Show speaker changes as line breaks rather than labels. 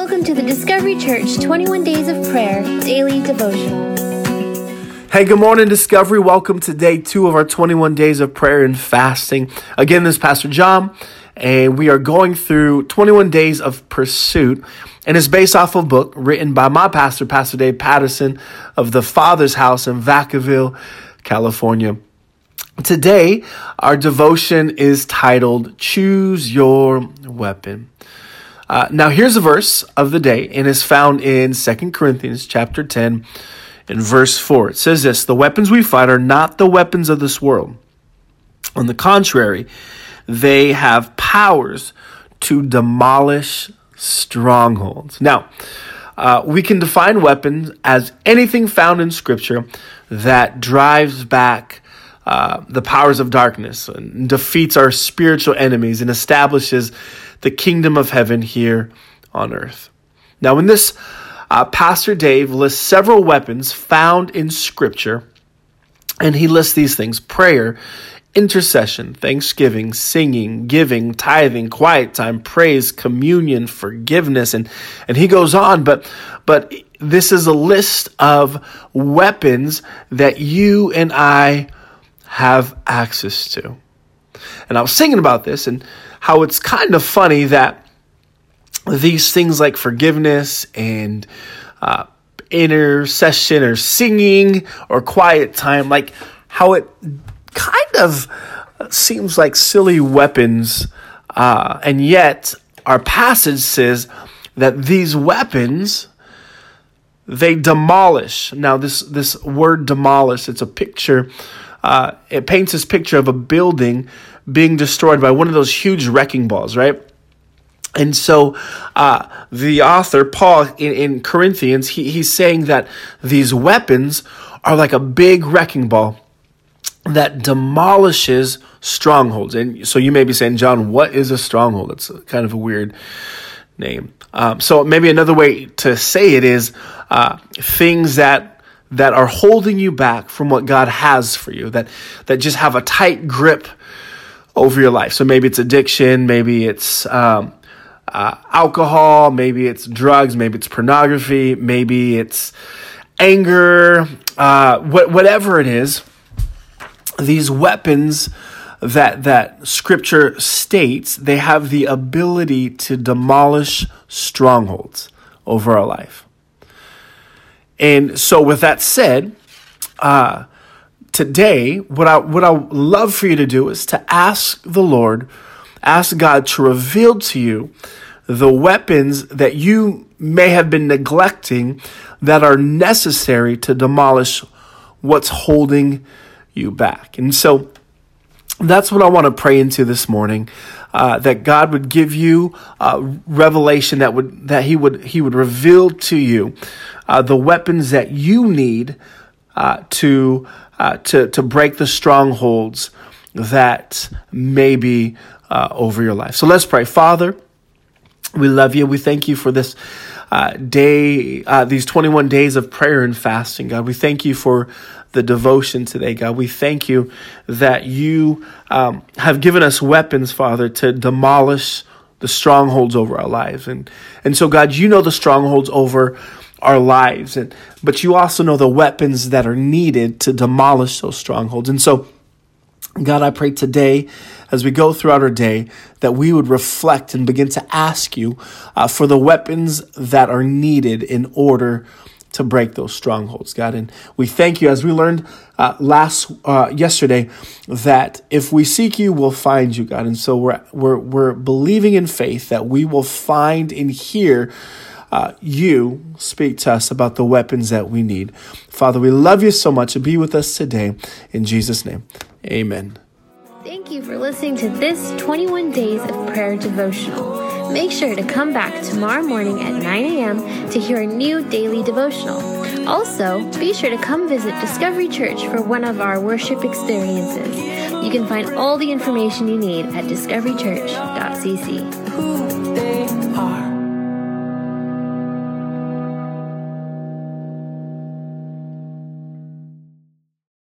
Welcome to the Discovery Church 21 Days of Prayer Daily Devotional.
Hey, good morning, Discovery. Welcome to day two of our 21 days of prayer and fasting. Again, this is Pastor John, and we are going through 21 days of pursuit. And it's based off of a book written by my pastor, Pastor Dave Patterson of the Father's House in Vacaville, California. Today, our devotion is titled Choose Your Weapon. Uh, now, here's a verse of the day, and is found in Second Corinthians chapter 10 and verse 4. It says this The weapons we fight are not the weapons of this world. On the contrary, they have powers to demolish strongholds. Now, uh, we can define weapons as anything found in Scripture that drives back uh, the powers of darkness and defeats our spiritual enemies and establishes the kingdom of heaven here on earth. Now, in this, uh, Pastor Dave lists several weapons found in Scripture, and he lists these things prayer, intercession, thanksgiving, singing, giving, tithing, quiet time, praise, communion, forgiveness, and, and he goes on, but, but this is a list of weapons that you and I have access to. And I was thinking about this and how it's kind of funny that these things like forgiveness and uh, intercession or singing or quiet time, like how it kind of seems like silly weapons, uh, and yet our passage says that these weapons they demolish. Now, this this word demolish, it's a picture uh, it paints this picture of a building being destroyed by one of those huge wrecking balls, right? And so uh, the author, Paul, in, in Corinthians, he, he's saying that these weapons are like a big wrecking ball that demolishes strongholds. And so you may be saying, John, what is a stronghold? It's kind of a weird name. Um, so maybe another way to say it is uh, things that that are holding you back from what God has for you, that, that just have a tight grip over your life. So maybe it's addiction, maybe it's um, uh, alcohol, maybe it's drugs, maybe it's pornography, maybe it's anger, uh, wh- whatever it is. These weapons that that Scripture states they have the ability to demolish strongholds over our life. And so, with that said, uh, today, what I what I love for you to do is to ask the Lord, ask God to reveal to you the weapons that you may have been neglecting that are necessary to demolish what's holding you back. And so that's what I want to pray into this morning. Uh, that God would give you uh, revelation that would that He would He would reveal to you uh, the weapons that you need uh, to, uh, to, to break the strongholds that may be uh, over your life. So let's pray. Father, we love you. We thank you for this uh, day, uh, these 21 days of prayer and fasting, God. We thank you for the devotion today, God. We thank you that you um, have given us weapons, Father, to demolish the strongholds over our lives. And, and so, God, you know the strongholds over our lives. And, but you also know the weapons that are needed to demolish those strongholds. And so, God, I pray today, as we go throughout our day, that we would reflect and begin to ask you uh, for the weapons that are needed in order to break those strongholds, God. And we thank you, as we learned uh, last uh, yesterday, that if we seek you, we'll find you, God. And so we're we're we're believing in faith that we will find and hear uh, you speak to us about the weapons that we need. Father, we love you so much. Be with us today. In Jesus' name, amen.
Thank you for listening to this 21 Days of Prayer devotional. Make sure to come back tomorrow morning at 9 a.m. to hear a new daily devotional. Also, be sure to come visit Discovery Church for one of our worship experiences. You can find all the information you need at discoverychurch.cc.